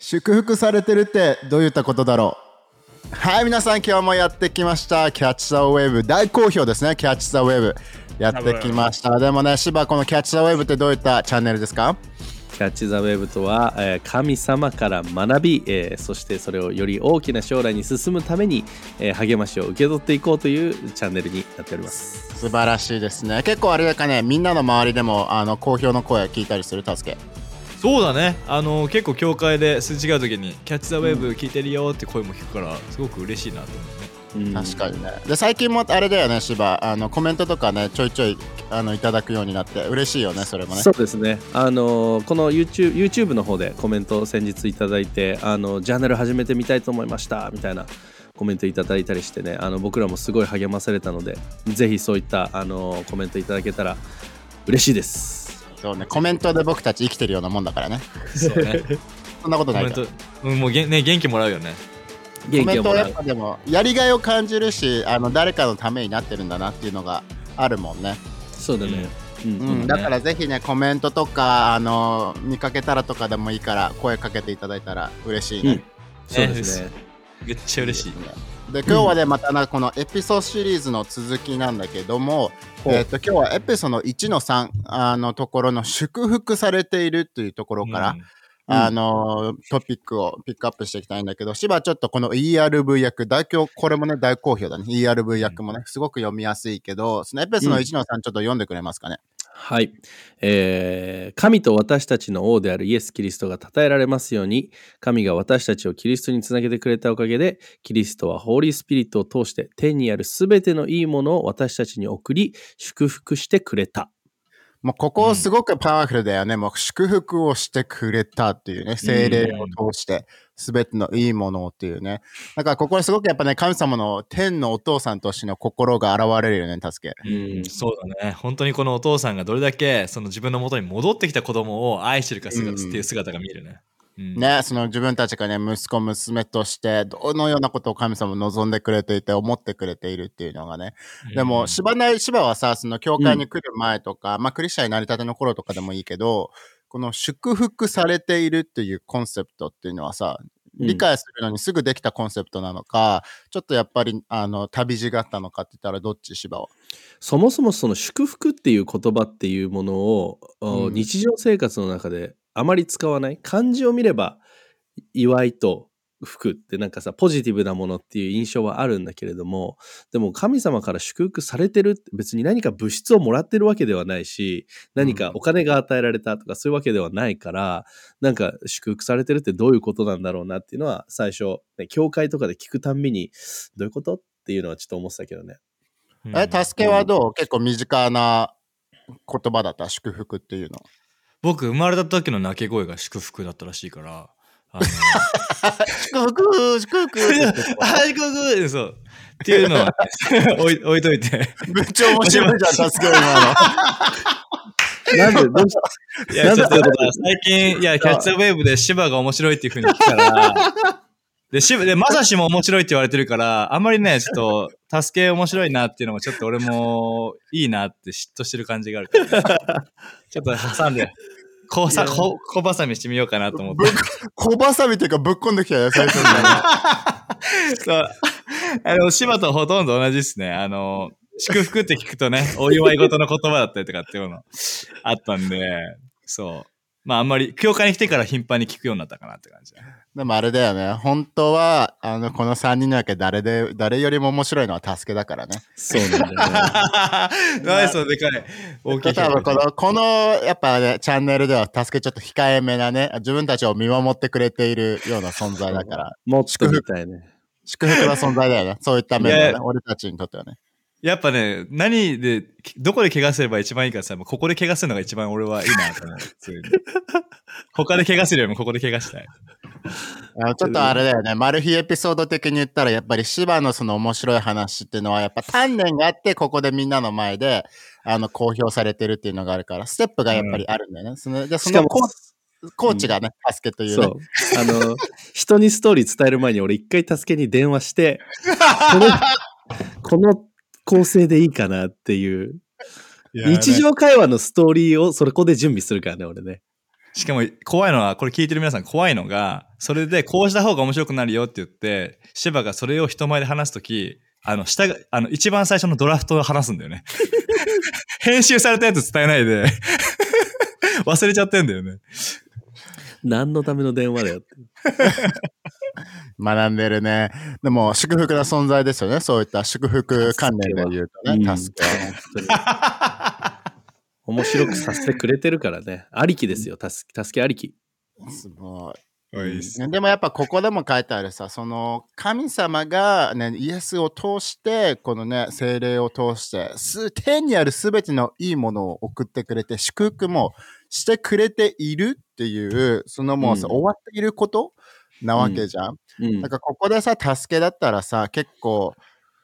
祝福されてるってどういったことだろう？はい皆さん今日もやってきました。キャッチ・ザ・ウェーブ大好評ですね。キャッチ・ザ・ウェーブやってきました。でもね芝このキャッチ・ザ・ウェーブってどういったチャンネルですか？キャッチ・ザ・ウェーブとは、えー神様から学び、えーそしてそれをより大きな将来に進むために、えー励ましを受け取っていこうというチャンネルになっております。素晴らしいですね。結構あれだかねみんなの周りでもあの好評の声聞いたりする助けそうだね。あの結構教会ですれ違う時に「キャッチ・ザ・ウェーブ聞いてるよ」って声も聞くからすごく嬉しいなと思うねうん。確かにね。で最近もあれだよね芝あのコメントとかねちょいちょいあのいただくようになって嬉しいよねそれもね。そうですね。あのこの YouTube, YouTube の方でコメントを先日いただいて、あのジャーナル始めてみたいと思いましたみたいなコメントいただいたりしてね、あの僕らもすごい励まされたので、ぜひそういったあのコメントいただけたら嬉しいです。そうねコメントで僕たち生きてるようなもんだからね。そうね。そんなことないから。コメント、うん、もうげんね元気もらうよね。元コメント気をもらう。やっぱでもやりがいを感じるしあの誰かのためになってるんだなっていうのがあるもんね、そうだね。うん。うん。だからぜひねコメントとかあの見かけたらとかでもいいから声かけていただいたら嬉しいね、うん。そうですね。めっちゃ嬉しいで今日はねまたなこのエピソードシリーズの続きなんだけども、えっと今日はエピソード1の3あのところの祝福されているというところから、うんあのトピックをピックアップしていきたいんだけど、芝ちょっとこの ERV 訳、大今日これもね、大好評だね。ERV 訳もね、すごく読みやすいけど、そのエペスの1の3ちょっと読んでくれますかね？はい、えー神と私たちの王であるイエス・キリストが称えられますように神が私たちをキリストにつなげてくれたおかげでキリストはホーリースピリットを通して天にあるすべてのいいものを私たちに送り祝福してくれた。もうここすごくパワフルだよね。もう祝福をしてくれたっていうね、精霊を通して、すべてのいいものをっていうね。だからここにすごくやっぱね、神様の天のお父さんとしての心が現れるよね、助け。うんそうだね本当にこのお父さんがどれだけその自分の元に戻ってきた子供を愛してるか姿っていう姿が見えるね、うんね、その自分たちがね、息子、娘として、どのようなことを神様望んでくれていて、思ってくれているっていうのがね。でも、うん芝な芝はさ、その教会に来る前とか、まあ、クリスチャンになりたての頃とかでもいいけど、この祝福されているっていうコンセプトっていうのはさ、理解するのにすぐできたコンセプトなのか、ちょっとやっぱり、あの、旅路があったのかって言ったら、どっち芝は？そもそもその祝福っていう言葉っていうものを、うん。日常生活の中であまり使わない？漢字を見れば祝いと福ってなんかさポジティブなものっていう印象はあるんだけれどもでも神様から祝福されてるって別に何か物質をもらってるわけではないし何かお金が与えられたとかそういうわけではないからなんか祝福されてるってどういうことなんだろうなっていうのは最初、ね、教会とかで聞くたんびにどういうことっていうのはちょっと思ってたけどね。うんえ、助けはどう？結構身近な言葉だった、祝福っていうの。僕生まれた時の泣き声が祝福だったらしいから祝福祝福あ祝福そうっていうのは置い置いといてめっちゃ面白いじゃん、助け今の。なんでどうしたいや、ちょっと最近、いや、キャッチャーウェーブで芝が面白いっていう風に来たら、で、芝、で、まさしも面白いって言われてるから、あんまりね、ちょっと、助け面白いなっていうのも、ちょっと俺もいいなって嫉妬してる感じがあるから、ね、ちょっと挟んで、こうさ、こ、小ばさみしてみようかなと思って。小バサミっていうかぶっこんできたよ、最初に。そう。あの、芝とほとんど同じですね。あの、祝福って聞くとね、お祝い事の言葉だったりとかっていうのあったんで、そう。まああんまり、教会に来てから頻繁に聞くようになったかなって感じだ。でもあれだよね。本当は、あの、この3人の中誰で、誰よりも面白いのは助けだからね。そうなんだよね。ナイスでかい。大きい多分この、この、やっぱね、チャンネルでは助けちょっと控えめなね、自分たちを見守ってくれているような存在だから、もっとみたいね。祝福な存在だよね。そういった面でね俺たちにとってはね。やっぱね、何で、どこで怪我すれば一番いいかさ、もうここで怪我するのが一番俺はいいなと思う。他で怪我するよりもここで怪我したい。あのちょっとあれだよね、マル秘エピソード的に言ったら、やっぱり芝のその面白い話っていうのは、やっぱ鍛錬があって、ここでみんなの前で、あの、公表されてるっていうのがあるから、ステップがやっぱりあるんだよね。そので、そしかものコーコーチがね、助けというね。そう。あの、人にストーリー伝える前に俺一回助けに電話して、この、この構成でいいかなっていう、日常会話のストーリーをそこで準備するからね、俺ね。しかも怖いのは、これ聞いてる皆さん怖いのが、それでこうした方が面白くなるよって言って、シバがそれを人前で話すとき、あの、下が、あの、一番最初のドラフトを話すんだよね。編集されたやつ伝えないで、忘れちゃってんだよね。何のための電話だよって。学んでるね。でも、祝福な存在ですよね。そういった祝福関連で言うとね、うん助け面白くさせてくれてるからね。ありきですよ。助け助けありき。すごい。でもやっぱここでも書いてあるさ、その神様が、ね、イエスを通して、このね、精霊を通して、す天にあるすべてのいいものを送ってくれて、祝福もしてくれているっていう、そのもうさ、うん終わっていることなわけじゃん。うん。なん。かここでさ、助けだったらさ、結構、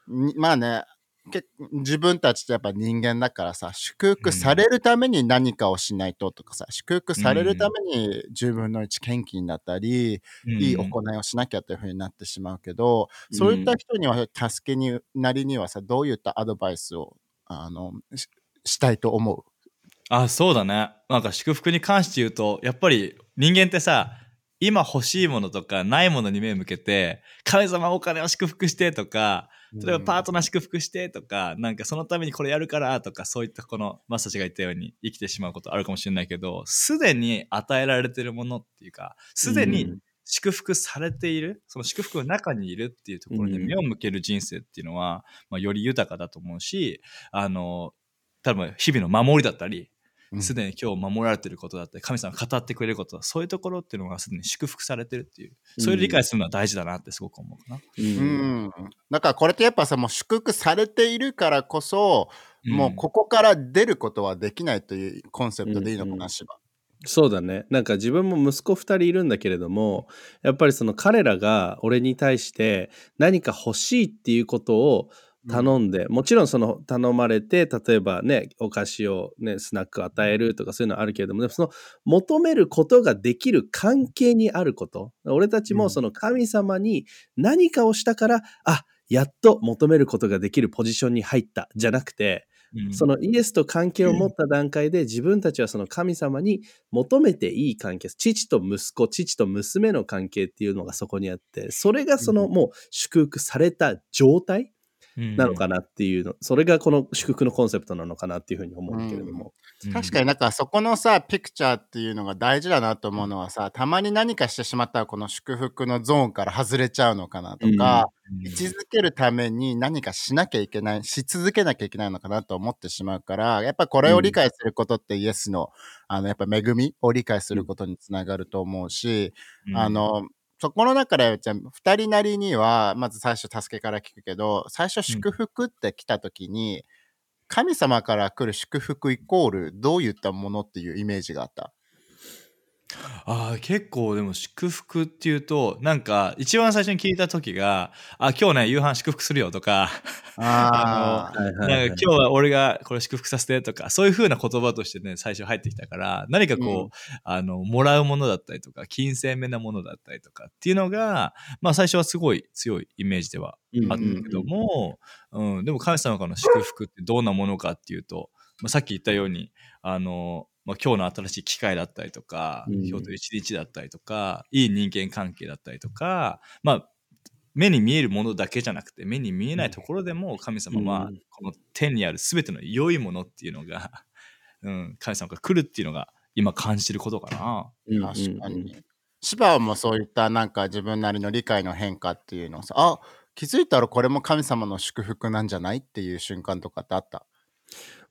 にまあね、け自分たちってやっぱ人間だからさ、祝福されるために何かをしないととかさ、祝福されるために10分の1献金だったり、いい行いをしなきゃというふうになってしまうけど、うん。そういった人には助けになりにはさ、どういったアドバイスをあのししたいと思う？あ、そうだね。なんか祝福に関して言うと、やっぱり人間ってさ、今欲しいものとかないものに目向けて、神様お金を祝福してとか、例えばパートナー祝福してとか、なんかそのためにこれやるからとか、そういったこのマスターたちが言ったように生きてしまうことあるかもしれないけど、すでに与えられてるものっていうか、すでにうん。祝福されている、その祝福の中にいるっていうところにうん。目を向ける人生っていうのは、まあ、より豊かだと思うし、あの、多分日々の守りだったり、うんすでに今日守られてることだったり、神様が語ってくれること、そういうところっていうのがすでに祝福されてるっていう、そういう理解するのは大事だなってすごく思うかな。ううんん。だからこれってやっぱさ、もう祝福されているからこそ、もうここから出ることはできないというコンセプトでいいのかな、うんうん芝。そうだね。なんか自分も息子2人いるんだけれども、やっぱりその彼らが俺に対して何か欲しいっていうことを頼んで、もちろんその頼まれて、例えばね、お菓子をね、スナックを与えるとかそういうのはあるけれども、その求めることができる関係にあること。俺たちうん。もその神様に何かをしたから、あ、やっと求めることができるポジションに入ったじゃなくて、うん。そのイエスと関係を持った段階で自分たちはその神様に求めていい関係、父と息子、父と娘の関係っていうのがそこにあって、それがそのもう祝福された状態なのかなっていうの、それがこの祝福のコンセプトなのかなっていうふうに思うけれども。確かになんかそこのさ、ピクチャーっていうのが大事だなと思うのはさ、たまに何かしてしまったらこの祝福のゾーンから外れちゃうのかなとか、に生き続けるために何かしなきゃいけない、し続けなきゃいけないのかなと思ってしまうから、やっぱこれを理解することってイエスの、あの、やっぱ恵みを理解することにつながると思うし、あ、の、そこの中で、じゃあ二人なりには、まず最初助けから聞くけど、最初祝福って来た時に、神様から来る祝福イコールどういったものっていうイメージがあった？ああ、結構でも祝福っていうと、なんか一番最初に聞いた時が、あ、今日ね、夕飯祝福するよとか、あ はいはいなんはいか今日は俺がこれ祝福させてとか、そういう風な言葉としてね、最初入ってきたから、何かこう、うん。あの、もらうものだったりとか、金銭面なものだったりとかっていうのが、まあ最初はすごい強いイメージではうん。あったけども、うん、でも神様からの祝福ってどんなものかっていうと、まあ、さっき言ったように、あの、まあ、今日の新しい機会だったりとか、うん今日という一日だったりとか、いい人間関係だったりとか、まあ、目に見えるものだけじゃなくて、目に見えないところでも神様はうん、この天にある全ての良いものっていうのが、うん、神様から来るっていうのが、今感じてることかな。うん確かに。芝もそういったなんか自分なりの理解の変化っていうのをさ、あ気づいたらこれも神様の祝福なんじゃないっていう瞬間とかってあった？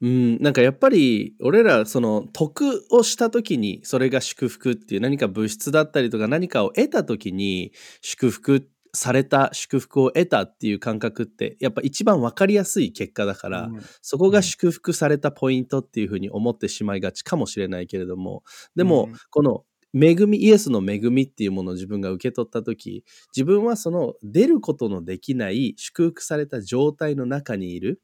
うん、なんかやっぱり俺らその得をした時にそれが祝福っていう何か物質だったりとか何かを得た時に祝福された祝福を得たっていう感覚ってやっぱ一番分かりやすい結果だから、うん。そこが祝福されたポイントっていうふうに思ってしまいがちかもしれないけれどもでもうん。この恵みイエスの恵みっていうものを自分が受け取った時自分はその出ることのできない祝福された状態の中にいる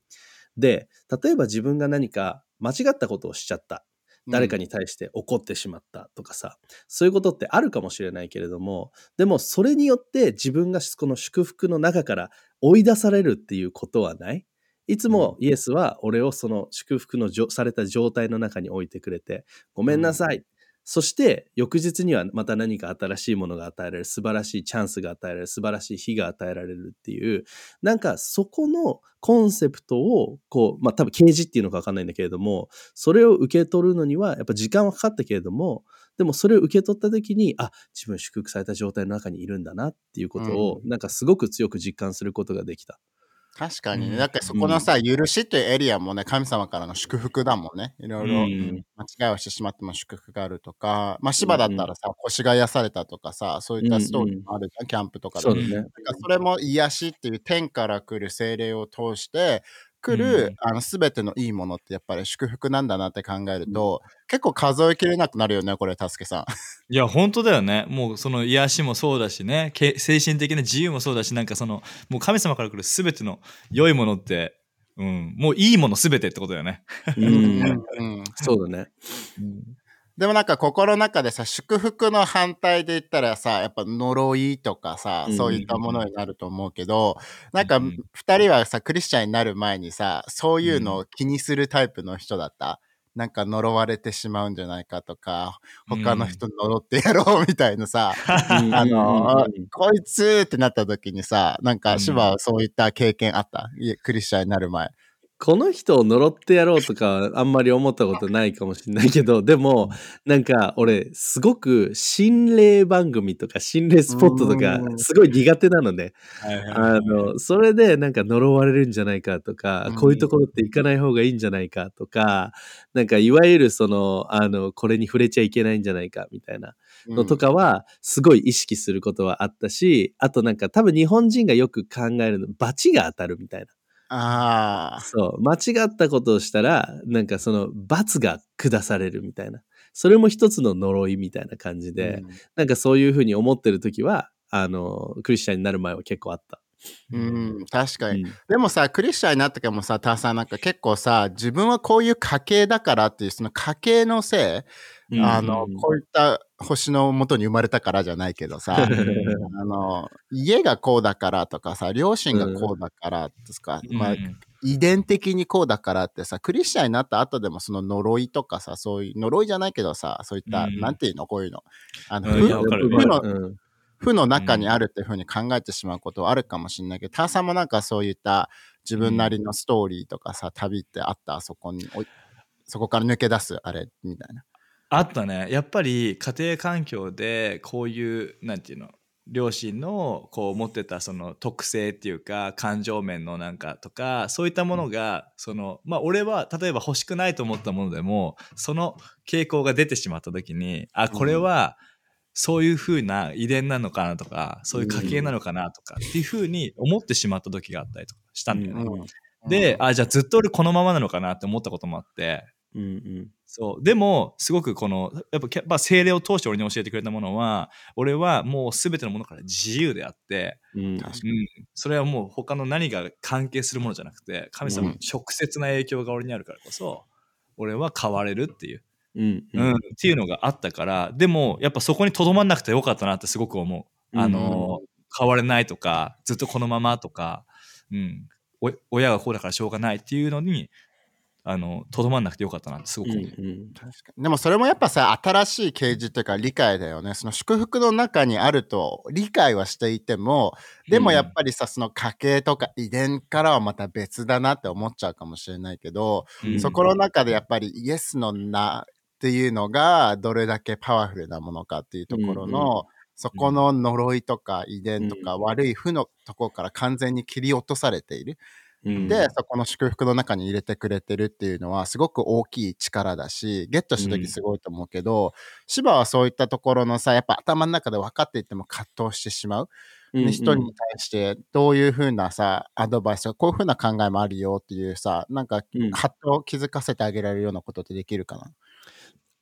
で例えば自分が何か間違ったことをしちゃった。誰かに対して怒ってしまったとかさ、そういうことってあるかもしれないけれどもでもそれによって自分がこの祝福の中から追い出されるっていうことはない。いつもイエスは俺をその祝福のじょされた状態の中に置いてくれてごめんなさい、そして翌日にはまた何か新しいものが与えられる、素晴らしいチャンスが与えられる、素晴らしい日が与えられるっていう、なんかそこのコンセプトを、こう、まあ多分啓示っていうのかわかんないんだけれども、それを受け取るのにはやっぱ時間はかかったけれども、でもそれを受け取った時に、あ、自分祝福された状態の中にいるんだなっていうことを、なんかすごく強く実感することができた。確かにね。うん。だってそこのさ、許しというエリアもね、神様からの祝福だもんね。いろいろうん。間違いをしてしまっても祝福があるとか、まあ芝だったらさ、腰が癒されたとかさ、そういったストーリーもあるじゃん、キャンプとかでそうだね。なんかそれも癒しっていう天から来る精霊を通して来る、うんあの全てのいいものってやっぱり祝福なんだなって考えると、結構数えきれなくなるよね、これ、たすけさん。いや、本当だよね。もうその癒しもそうだしね、け精神的な自由もそうだし、なんかその、もう神様から来るすべての良いものって、うん、もういいものすべてってことだよね。ううんん、うんそうだね。でもなんか心の中でさ、祝福の反対で言ったらさ、やっぱ呪いとかさう、んそういったものになると思うけど、なんかうん二人はさ、クリスチャンになる前にさ、そういうのを気にするタイプの人だった？なんか呪われてしまうんじゃないかとか、他の人呪ってやろうみたいなさ、うん。あのうんこいつってなった時にさ、なんかうん。芝はそういった経験あった、クリスチャンになる前。この人を呪ってやろうとかあんまり思ったことないかもしれないけど、でも、なんか俺、すごく心霊番組とか心霊スポットとかう、ん。すごい苦手なのね。はいはいあの、それでなんか呪われるんじゃないかとか、うん。こういうところって行かない方がいいんじゃないかとか、なんかいわゆるその、あの、これに触れちゃいけないんじゃないかみたいなのとかは、すごい意識することはあったし、あとなんか多分日本人がよく考えるの、罰が当たるみたいな。ああ。そう、間違ったことをしたら、なんかその罰が下されるみたいな。それも一つの呪いみたいな感じで、なんかそういうふうに思ってる時は、あの、クリスチャンになる前は結構あった。うん、うん確かに。うんでもさ、クリスチャンになってからもさ、ターさんなんか結構さ、自分はこういう家系だからっていう、その家系のせい、うんあの、こういった星の元に生まれたからじゃないけどさ、あの、家がこうだからとかさ、両親がこうだからですか、まあ、遺伝的にこうだからってさ、クリスチャンになった後でもその呪いとかさ、そういう、呪いじゃないけどさ、そういった、うん。なんていうのこういうの。あの、うん。負のうん。負の中にあるっていうふうに考えてしまうことはあるかもしれないけど、ターさんもなんかそういった自分なりのストーリーとかさ、旅ってあった、そこに、そこから抜け出す、あれ、みたいな。あったね。やっぱり家庭環境でこういうなんていうの両親のこう持ってたその特性っていうか感情面のなんかとかそういったものがそのまあ俺は例えば欲しくないと思ったものでもその傾向が出てしまった時にあこれはそういう風な遺伝なのかなとかそういう家系なのかなとかっていう風に思ってしまった時があったりとかしたんだよね。で、あじゃあずっと俺このままなのかなって思ったこともあって。うんうんそう。でも、すごくこの、やっぱ、やっぱ精霊を通して俺に教えてくれたものは、俺はもう全てのものから自由であって、うん。うん、それはもう他の何が関係するものじゃなくて、神様の直接な影響が俺にあるからこそ、俺は変われるっていう、うんうん、っていうのがあったから、でも、やっぱそこにとどまんなくてよかったなってすごく思う。あの、変われないとか、ずっとこのままとか、うん、お親がこうだからしょうがないっていうのに、あの、とどまんなくてよかったなってすごくうん思う。うん確かに。でもそれもやっぱさ、新しい啓示っていうか理解だよね。その祝福の中にあると理解はしていても、でもやっぱりさ、その家系とか遺伝からはまた別だなって思っちゃうかもしれないけど、うんそこの中でやっぱりイエスの名っていうのがどれだけパワフルなものかっていうところの、うんうそこの呪いとか遺伝とか悪い負のところから完全に切り落とされている。うんで、そこの祝福の中に入れてくれてるっていうのはすごく大きい力だし、ゲットした時すごいと思うけど、芝はそういったところのさ、やっぱ頭の中で分かっていても葛藤してしまう。うんで人に対してどういうふうなさ、アドバイスこういうふうな考えもあるよっていうさ、なんか、うんハッと気づかせてあげられるようなことってできるかな？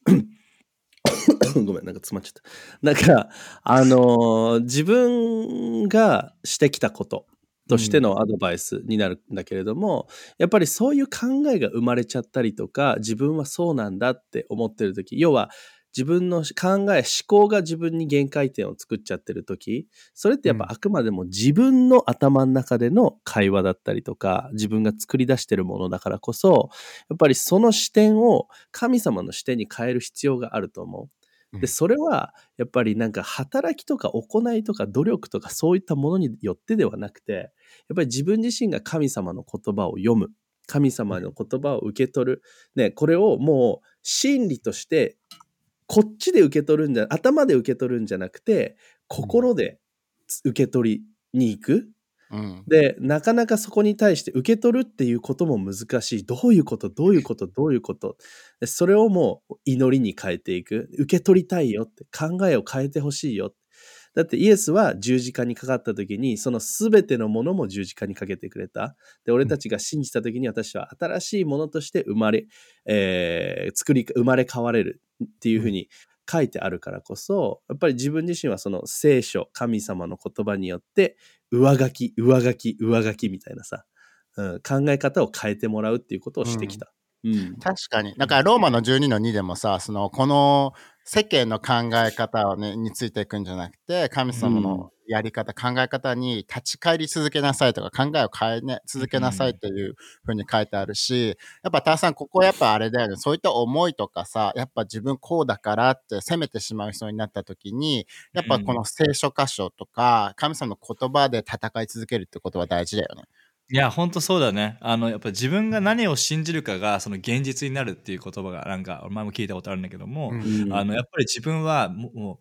ごめん、なんか詰まっちゃった。なんか、あのー自分がしてきたこととしてのアドバイスになるんだけれども、やっぱりそういう考えが生まれちゃったりとか、自分はそうなんだって思ってる時要は自分の考え、思考が自分に限界点を作っちゃってる時それってやっぱうんあくまでも自分の頭の中での会話だったりとか、自分が作り出してるものだからこそ、やっぱりその視点を神様の視点に変える必要があると思う。うんで、それは、やっぱりなんか働きとか行いとか努力とかそういったものによってではなくて、やっぱり自分自身が神様の言葉を読む。神様の言葉を受け取る。ね、これをもう真理として、こっちで受け取るんじゃ、頭で受け取るんじゃなくて、心で受け取りに行く。うん。で、なかなかそこに対して受け取るっていうことも難しい。どういうことどういうことどういうことでそれをもう祈りに変えていく。受け取りたいよって。考えを変えてほしいよ。だってイエスは十字架にかかった時に、その全てのものも十字架にかけてくれた。で、俺たちが信じた時に私は新しいものとして生まれ、えー作り、生まれ変われるっていうふうに書いてあるからこそ、やっぱり自分自身はその聖書、神様の言葉によって、上書き、上書き、上書きみたいなさ、うん、考え方を変えてもらうっていうことをしてきた。うん。確かに。だからローマの12の2でもさ、その、この世間の考え方をね、についていくんじゃなくて、神様のやり方、考え方に立ち返り続けなさいとか、考えを変えね、続けなさいっていうふうに書いてあるし、やっぱ、ターさん、ここやっぱあれだよね、そういった思いとかさ、やっぱ自分こうだからって責めてしまう人になった時に、やっぱこの聖書箇所とか、神様の言葉で戦い続けるってことは大事だよね。いや、ほんとそうだね。あの、やっぱ自分が何を信じるかが、その現実になるっていう言葉が、なんか、前も聞いたことあるんだけども、うんあの、やっぱり自分はもう、もう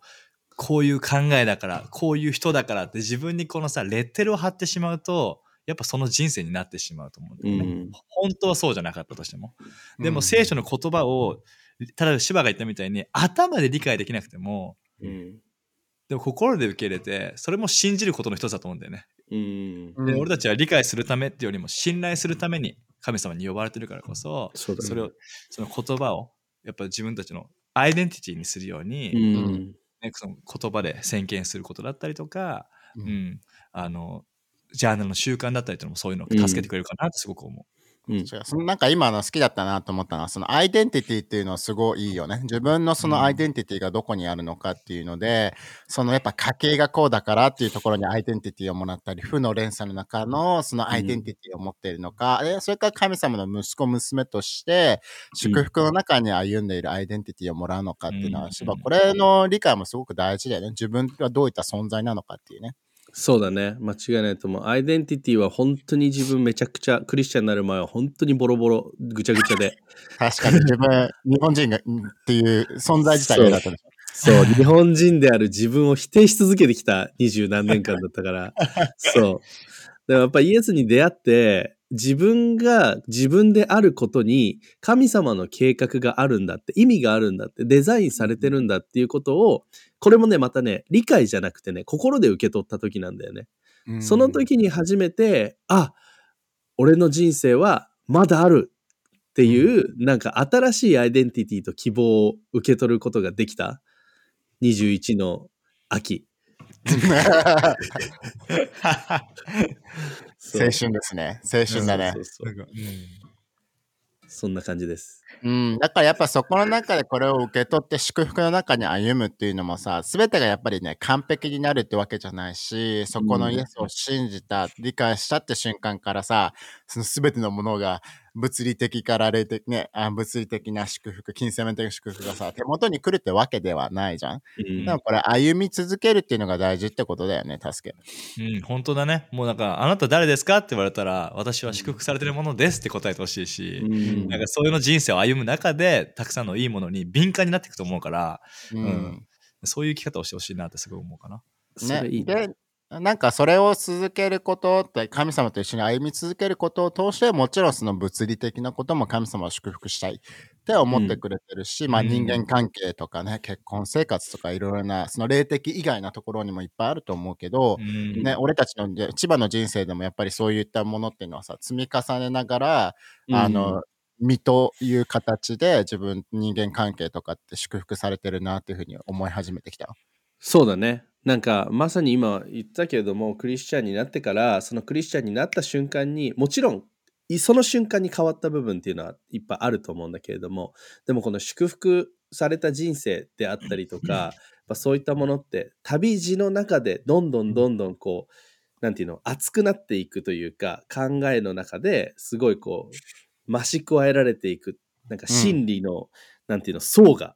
こういう考えだから、こういう人だからって自分にこのさ、レッテルを貼ってしまうと、やっぱその人生になってしまうと思うんだよね。うん本当はそうじゃなかったとしても。でもうん聖書の言葉を、ただ柴が言ったみたいに頭で理解できなくても、うん。でも心で受け入れて、それも信じることの一つだと思うんだよね。うん。うん。で俺たちは理解するためってよりも信頼するために神様に呼ばれてるからこそ、そね。それを、その言葉を、やっぱ自分たちのアイデンティティにするように、うん。ね、その言葉で宣言することだったりとか、ううん。ん、あの、ジャーナルの習慣だったりというのもそういうのを助けてくれるかなってすごく思うん。そのなんか今の好きだったなと思ったのはそのアイデンティティっていうのはすごいいいよね。自分のそのアイデンティティがどこにあるのかっていうので、そのやっぱ家系がこうだからっていうところにアイデンティティをもらったり負の連鎖の中のそのアイデンティティを持っているのか、えそれから神様の息子娘として祝福の中に歩んでいるアイデンティティをもらうのかっていうのは、うん。これの理解もすごく大事だよね。自分がどういった存在なのかっていうねそうだね。間違いないと思う。アイデンティティは本当に自分めちゃくちゃ、クリスチャンになる前は本当にボロボロ、ぐちゃぐちゃで。確かに自分日本人がうんっていう存在自体がだったそう、日本人である自分を否定し続けてきた二十何年間だったから。そう。でもやっぱイエスに出会って、自分が自分であることに神様の計画があるんだって、意味があるんだって、デザインされてるんだっていうことを、これもね、またね、理解じゃなくてね、心で受け取った時なんだよね。うんその時に初めて、あ、俺の人生はまだあるっていう、なんか新しいアイデンティティと希望を受け取ることができた？21の秋。青春ですね。青春だねそ。うそうそうう。そんな感じです。うん。だからやっぱそこの中でこれを受け取って祝福の中に歩むっていうのもさ、すべてがやっぱりね、完璧になるってわけじゃないし、そこのイエスを信じた、理解したって瞬間からさ、そのすべてのものが物理的から霊的ね、あ物理的な祝福、金銭面的な祝福がさ、手元に来るってわけではないじゃん。うんでもこれ歩み続けるっていうのが大事ってことだよね、助け。うん、本当だね。もうなんか、あなた誰ですかって言われたら、私は祝福されてるものですって答えてほしいし、うんなんかそういうの人生を歩む中で、たくさんのいいものに敏感になっていくと思うから、うん。うんそういう生き方をしてほしいなってすごい思うかな。それいいね。でなんかそれを続けることって神様と一緒に歩み続けることを通してもちろんその物理的なことも神様を祝福したい。って思ってくれてるし、まあうん。人間関係とかね結婚生活とかいろいろなその霊的以外なところにもいっぱいあると思うけどう、ん。ね、俺たちので千葉の人生でもやっぱりそういったものっていうのはさ積み重ねながら、あの身という形で自分人間関係とかって祝福されてるなっていうふうに思い始めてきた。そうだね。なんかまさに今言ったけれどもクリスチャンになってからそのクリスチャンになった瞬間にもちろんいその瞬間に変わった部分っていうのはいっぱいあると思うんだけれどもでもこの祝福された人生であったりとかやっぱそういったものって旅路の中でどんどんどんどんこうなんていうの熱くなっていくというか考えの中ですごいこう増し加えられていくなんか真理の、なんていうの層が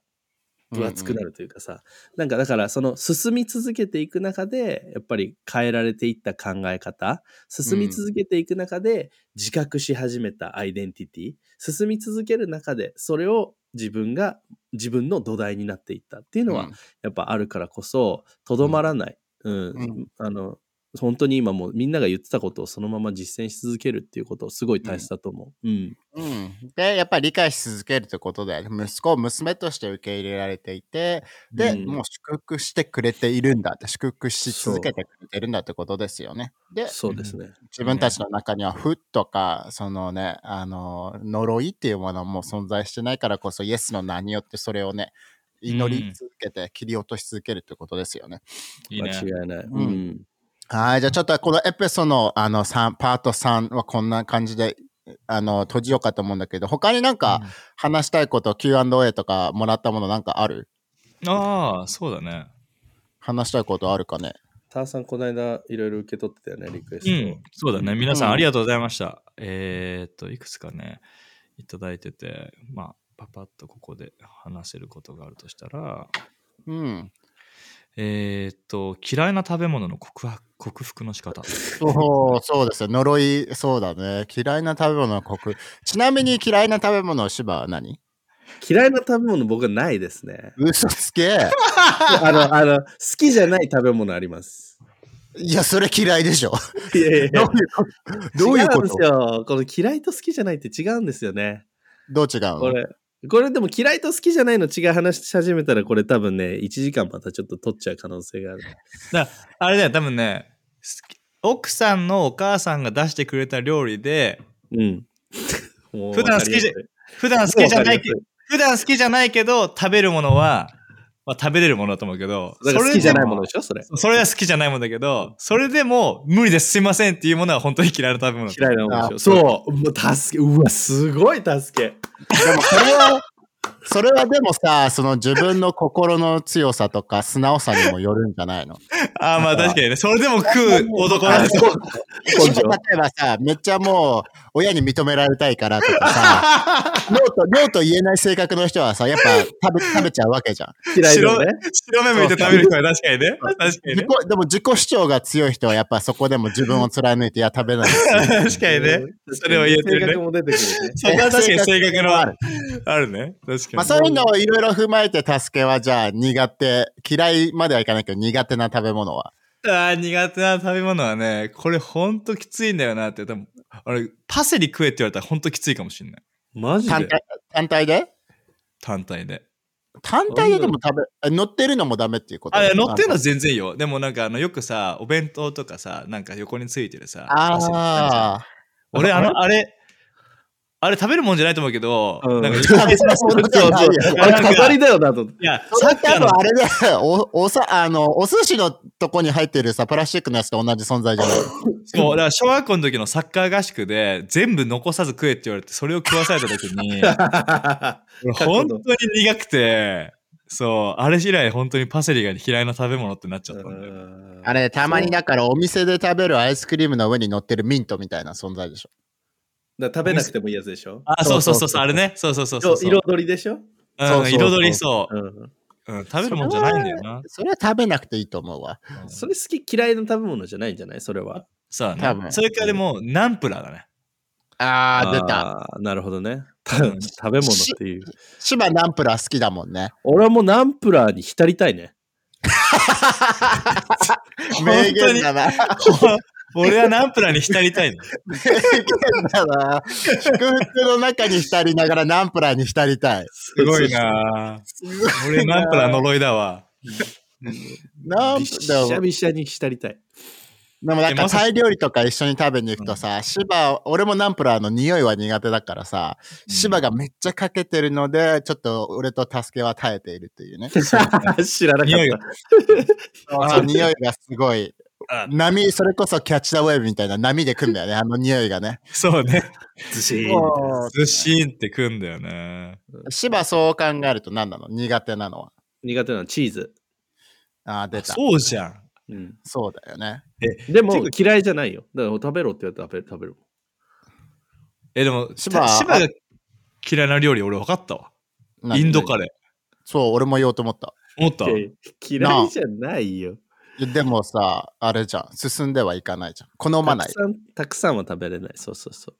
分厚くなるというかさ、なんかだからその進み続けていく中でやっぱり変えられていった考え方。進み続けていく中で自覚し始めたアイデンティティ。進み続ける中でそれを自分が自分の土台になっていったっていうのはやっぱあるからこそとどまらない、うん。ん。あの本当に今もうみんなが言ってたことをそのまま実践し続けるっていうことをすごい大切だと思う。うん。うん。で、やっぱり理解し続けるってことで、息子を娘として受け入れられていて、で、うんもう祝福してくれているんだって、祝福し続けてくれてるんだってことですよね。で、そうですね。自分たちの中には負とか、そのね、あの、呪いっていうものも存在してないからこそ、イエスの名によってそれをね、祈り続けて切り落とし続けるってことですよね。いいね。間違いない。ううんん。はい、じゃあちょっとこのエピソードのあの3パート3はこんな感じであの閉じようかと思うんだけど、他になんか話したいこと Q&A とかもらったものなんかある？ああ、そうだね。話したいことあるかね？ターさん、この間いろいろ受け取ってたよね、リクエスト。うん、そうだね。皆さうんんありがとうございました。えーっと、いくつかね、いただいてて、まあ、パパッとここで話せることがあるとしたら、うん。えーっと、嫌いな食べ物の克服克服の仕方。そうそうですよ。呪い、そうだね。嫌いな食べ物の国。ちなみに嫌いな食べ物の芝は何？嫌いな食べ物僕はないですね。嘘つけ。あの、あの、好きじゃない食べ物あります。いや、それ嫌いでしょ。いやいやいやどういうこと？どういうこ違うんですとよ。この嫌いと好きじゃないって違うんですよね。どう違うの？これ、これでも嫌いと好きじゃないの違い話し始めたらこれ多分ね、1時間またちょっと取っちゃう可能性がある。だあれだよ、多分ね、奥さんのお母さんが出してくれた料理で、うん。普段好きじゃ普段好きじゃないけわかり普段好きじゃないけど、食べるものは、まあ、食べれるものだと思うけど、やすいだから好きじゃないものででしょそれ。もそれは好きじゃないものだけど、それでも無理です、すいませんっていうものは本当に嫌いな食べ物。嫌いなものでしょあそう。もう助け、うわ、すごい助け。でもそれは、それはでもさ、その自分の心の強さとか素直さにもよるんじゃないの？ああ、まあ確かにね。それでも食う男なんですよ。例えばさ、めっちゃもう親に認められたいからとかさ、ノーと、ノーと言えない性格の人はさ、やっぱ食べ 食べちゃうわけじゃん。白嫌いだよね。白目向いて食べる人は確かにね。確かにね。自己でも自己主張が強い人はやっぱそこでも自分を貫いて、いや、食べない。確かにね。それを言えてるね性格も出てくるね。そこは確かに性格のある。あるね。確かに。まあそういうのをいろいろ踏まえて、助けはじゃあ苦手、嫌いまではいかないけど苦手な食べ物は。ああ、苦手な食べ物はね、これほんときついんだよなって。多分あれ、パセリ食えって言われたらほんときついかもしんない。マジで？単体単体で？単体で。単体ででも食べ、え乗ってるのもダメっていうこと？あ、乗ってるのは全然いいよ。でもなんかあの、よくさ、お弁当とかさ、なんか横についてるさ、パセリああ。俺、あの、あれ、あれ食べるもんじゃないと思うけど、うんなんか、い そうそうそうあれ飾りだよなと。や、それ多分さっきあの、あれだよ。お、おさ、あの、お寿司のとこに入ってるさ、プラスチックのやつと同じ存在じゃない。そう、だから小学校の時のサッカー合宿で、全部残さず食えって言われて、それを食わされた時に、俺本当に苦くて、そう、あれ以来本当にパセリが嫌いな食べ物ってなっちゃったんだよ。あれ、たまにだからお店で食べるアイスクリームの上に乗ってるミントみたいな存在でしょ。だ食べなくてもいいやつでしょ？あ、そうそうそうそう、あれね。そうそうそうそう。色彩りでしょ？うんそうそうそう彩りそうう。ん。うん、食べるもんじゃないんだよな。それは食べなくていいと思うわ。それ好き嫌いな食べ物じゃないんじゃない？それは。そう多分だね。それからでも、ナンプラーだね。あー、出た。なるほどね。食べ物っていう。芝ナンプラー好きだもんね。俺はもうナンプラーに浸りたいね。名言だな。俺はナンプラーに浸りたいの。名言だな。祝福の中に浸りながらナンプラーに浸りたい。すごいな俺ナンプラー呪いだわ。ナンプラーびしゃに浸りたい。でもなんかタイ料理とか一緒に食べに行くとさ、芝、俺もナンプラーの匂いは苦手だからさ、芝がめっちゃかけてるので、ちょっと俺と助けは耐えているっていうね。知らなかっ匂いがた。匂いがすごい。あ波、それこそキャッチ・ザ・ウェーブみたいな波で来んだよね、あの匂いがね。そうね。ずしーんもずしーんってくんだよね。う芝そう考えると何なの？苦手なのは。苦手なのチーズ。ああ、出た。そうじゃん。うん、そうだよね。でも嫌いじゃないよ。だから食べろって言われたら食べる食べるもん。え、でも、芝芝が嫌いな料理俺分かったわ。インドカレー。そう、俺も言おうと思った。思った？嫌いじゃないよ。でもさ、あれじゃん。進んではいかないじゃん。好まないたく。さん、たくさんは食べれない。そうそうそう。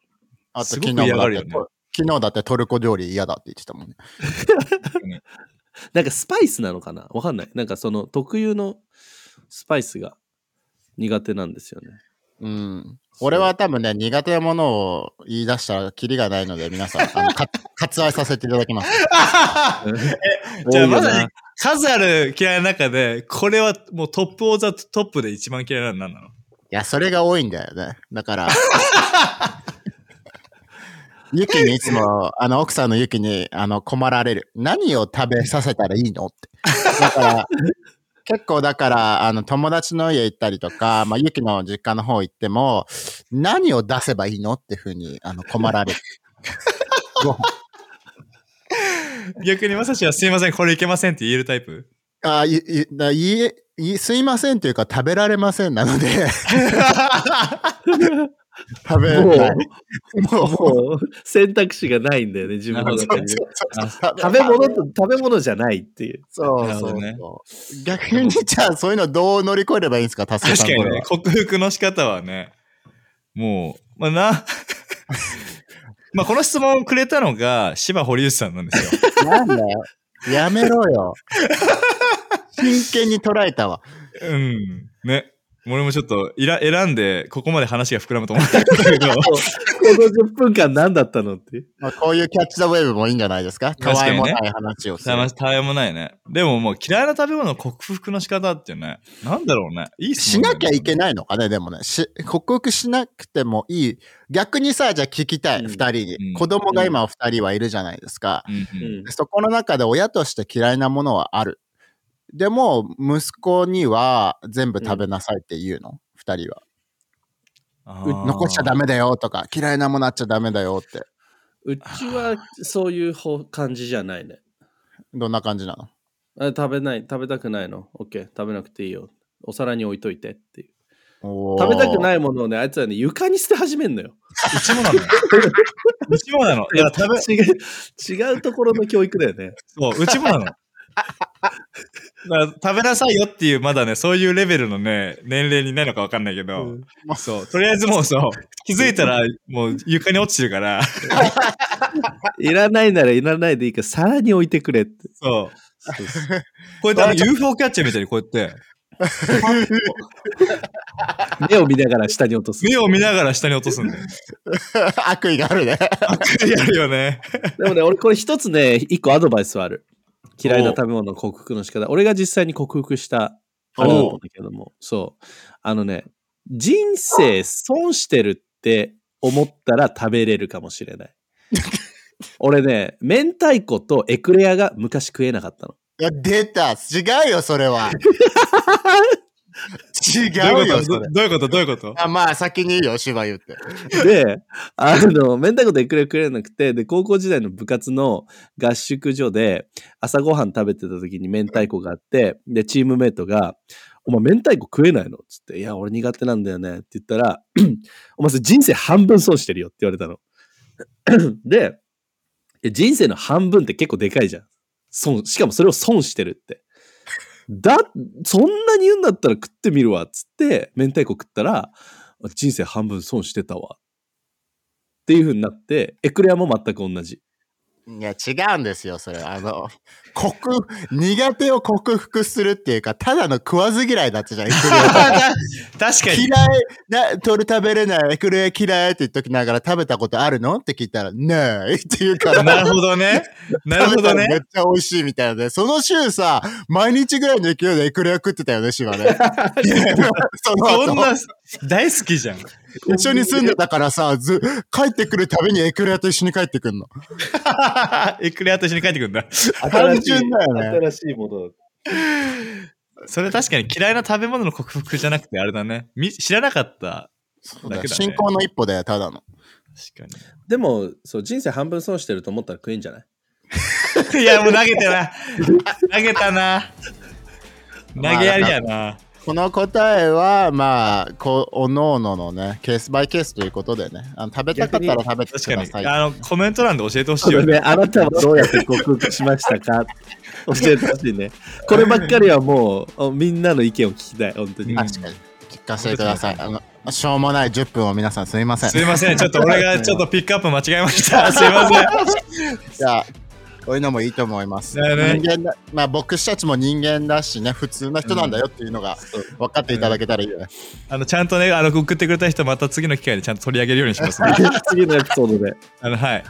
あと昨日もだって昨日だってトルコ料理嫌だって言ってたもんね。なんかスパイスなのかな？わかんない。なんかその特有のスパイスが苦手なんですよね。うん。俺は多分ね、苦手なものを言い出したらキリがないので、皆さん、あのか 割愛させていただきます。じゃあまさに数ある嫌いな中で、これはもうトップオーザトップで一番嫌いなの何なの？いや、それが多いんだよね。だから、ユキにいつも、あの、奥さんのユキに、あの、困られる。何を食べさせたらいいのって。だから、結構だから、あの、友達の家行ったりとか、まあ、ユキの実家の方行っても、何を出せばいいのってふうに、あの、困られる。逆にまさしはすいません、これいけませんって言えるタイプ？あいいだいすいませんというか食べられませんなので 食べもうない。もうもう。選択肢がないんだよね、自分の中に。食食べ物と食べ物。じゃないっていう。そうそうね。逆にじゃあそういうのどう乗り越えればいいんですか？タスケさんこれ確かにね、克服の仕方はね、もう、まあな、まあこの質問をくれたのが柴堀内さんなんですよ。はなんだよ。やめろよ。真剣に捉えたわ。うん。ね。俺もちょっといら選んで、ここまで話が膨らむと思ったんだけど、この10分間何だったのっていう。まあ、こういうキャッチ・ザ・ウェーブもいいんじゃないですか？たわいもない話をするたたわいもないね。でももう嫌いな食べ物の克服の仕方ってね、なんだろうね。いい質しなきゃいけないのかね、でもね。し克服しなくてもいい。逆にさ、じゃあ聞きたい、うん二、人に、うん子供が今二人はいるじゃないですか。うんうんそこの中で親として嫌いなものはある。でも、息子には全部食べなさいって言うの、二、人は。残しちゃダメだよとか、嫌いなものあっちゃダメだよって。うちはそういう方感じじゃないね。どんな感じなの？あ食べない、食べたくないの。OK、食べなくていいよ。お皿に置いといてっていう。食べたくい。ないものをね、あいつはね、床に捨て始めんのよ。うちもなのよ。うちもなの。だから食べ、違う違うところの教育だよね。そう、うちもなの。食べなさいよっていう、まだね、そういうレベルのね、年齢にないのかわかんないけど、うんそう、とりあえずもうそう、気づいたらもう床に落ちてるから、いらないならいらないでいいから皿に置いてくれって。そう。そうそうこうやってあの UFO キャッチャーみたいにこうやって、目を見ながら下に落とす。目を見ながら下に落とすんだよ。悪意があるね。やるよね。でもね、俺これ一つね、一個アドバイスはある。嫌いな食べ物の克服の仕方。俺が実際に克服したあれだったんだけども、そう。あのね、人生損してるって思ったら食べれるかもしれない。俺ね、明太子とエクレアが昔食えなかったの。いや、出た。違うよ、それは。違どういううよ。どういうこと？どういうこと？あまあ、先にいいよ、芝言って。で、あの、明太子とエクレア食えなくて、で、高校時代の部活の合宿所で、朝ごはん食べてた時に明太子があって、で、チームメイトが、お前明太子食えないの？つって、いや、俺苦手なんだよね。って言ったら、お前それ人生半分損してるよって言われたの。で、え人生の半分って結構でかいじゃん。損、しかもそれを損してるって。だ、そんなに言うんだったら食ってみるわ。つって、明太子食ったら、人生半分損してたわ。っていう風になって、エクレアも全く同じ。いや、違うんですよ、それ。あの、克、苦手を克服するっていうか、ただの食わず嫌いだったじゃん、エクレア確かに。嫌いな、鳥食べれない、エクレア嫌いって言っときながら食べたことあるの？って聞いたら、ないって言うから。なるほどね。なるほどねめ。っちゃ美味しいみたいなね。その週さ、毎日ぐらいの勢いでエクレア食ってたよね、芝ね。その後そんな、大好きじゃん。一緒に住んでたからさ、ず、帰ってくるたびにエクレアと一緒に帰ってくんの。エクレアと一緒に帰ってくるんだ。単純だよね。新しいもの。それ確かに嫌いな食べ物の克服じゃなくてあれだね。み知らなかっただけだね。進行の一歩だよ、ただの。確かでも、そう、人生半分損してると思ったら食えんじゃない？に。いや、もう投げたな。投げたな。投げやりやな。この答えは、まあ、こう、おのおののね、ケースバイケースということでね、あの食べたかったら食べてく。ださい。あの、コメント欄で教えてほしいよね。あなたはどうやって克服しましたか？教えてほしいね。こればっかりはもう、おみんなの意見を聞きたい、本当に。うん確かに。聞かせてください。あの、しょうもない10分を皆さんすみません。すいません。ちょっと俺がちょっとピックアップ間違えました。すいません。じゃあ、こういうのもいいと思います。ね人間だ、まあ僕たちも人間だしね、普通の人なんだよっていうのが分かっていただけたらいいよね。あの、ちゃんとね、あの、送ってくれた人、また次の機会にちゃんと取り上げるようにしますね。次のエピソードで。あの、はい。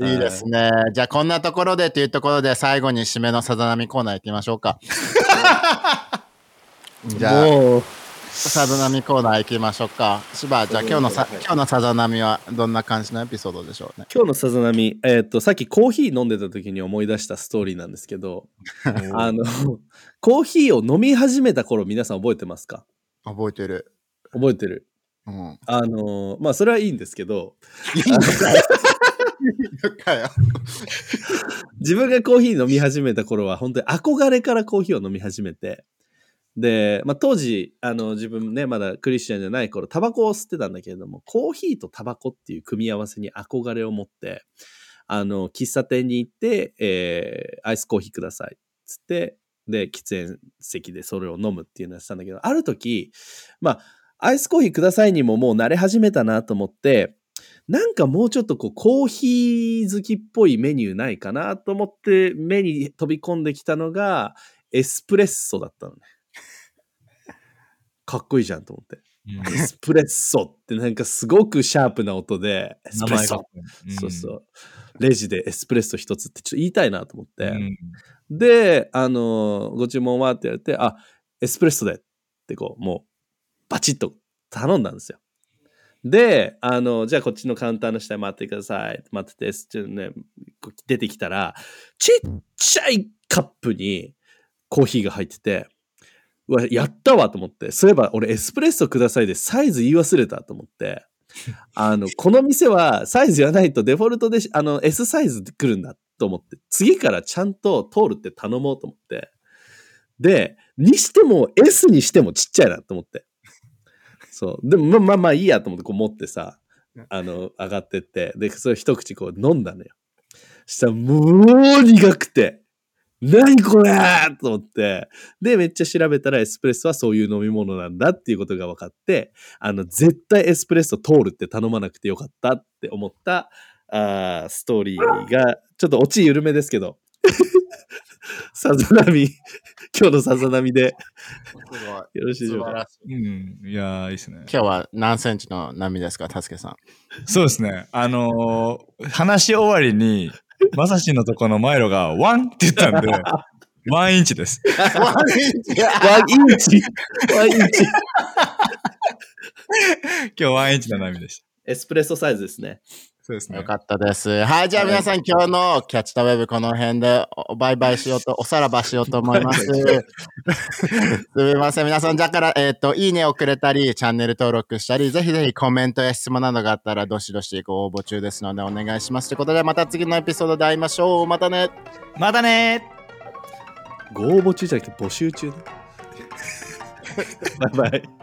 いいですね。じゃあこんなところでというところで最後に締めのさざ波コーナー行きましょうか。じゃあ、さざ波コーナー行きましょうか。芝、じゃあ今日のさ、今日のさざ波はどんな感じのエピソードでしょうね？今日のさざ波、えーっと、さっきコーヒー飲んでた時に思い出したストーリーなんですけど、あの、コーヒーを飲み始めた頃、皆さん覚えてますか？覚えてる。覚えてる？うん。あの、まあ、それはいいんですけど。自分がコーヒー飲み始めた頃は、本当に憧れからコーヒーを飲み始めて、で、まあ、当時、あの、自分ね、まだクリスチャンじゃない頃、タバコを吸ってたんだけれども、コーヒーとタバコっていう組み合わせに憧れを持って、あの、喫茶店に行って、えーアイスコーヒーくださいっ。つって、で、喫煙席でそれを飲むっていうのをしたんだけど、ある時、まあ、アイスコーヒーくださいにももう慣れ始めたなと思って、なんかもうちょっとこうコーヒー好きっぽいメニューないかなと思って目に飛び込んできたのがエスプレッソだったのね。かっこいいじゃんと思って。エスプレッソってなんかすごくシャープな音で、エスプレッソ。そうそう。レジでエスプレッソ一つってちょっと言いたいなと思って。うんで、あの、ご注文はって言われて、あ、エスプレッソでってこう、もう、バチッと頼んだんですよ。で、あの、じゃあこっちのカウンターの下に待ってください。待ってて、ちょっとね、出てきたら、ちっちゃいカップにコーヒーが入ってて、うわ、やったわと思って、そういえば俺エスプレッソくださいでサイズ言い忘れたと思って、あの、この店はサイズ言わないとデフォルトで、あの、S サイズで来るんだと思って、次からちゃんと通るって頼もうと思って。で、にしても S にしてもちっちゃいなと思って。そう。でもまあまあまあいいやと思ってこう持ってさ、あの、上がってって、で、それ一口こう飲んだのよ。したらもう苦くて、何これ？と思って、で、めっちゃ調べたらエスプレッソはそういう飲み物なんだっていうことが分かって、あの、絶対エスプレッソ通るって頼まなくてよかったって思った、あーストーリーが、ちょっとオチ緩めですけど、さざ波、今日のさざ波で。よろしいでしょうか？素晴らしい。うん。いやー、いいですね。今日は何センチの波ですか、たすけさん？そうですね。あのー話し終わりに、まさしのとこのマイロがワンって言ったんで、ワンインチです。ワンインチワンインチ今日ワンインチの波でした。エスプレッソサイズですね。そうですね。よかったです。はい、じゃあ皆さん、今日のキャッチタウェブこの辺でおバイバイしようと、おさらばしようと思います。すみません。皆さん、じゃから、えっ、と、いいねをくれたり、チャンネル登録したり、ぜひぜひコメントや質問などがあったら、どしどしご応募中ですので、お願いします。ということで、また次のエピソードで会いましょう。またね。またねーご応募中じゃなくて募集中ね。バイバイ。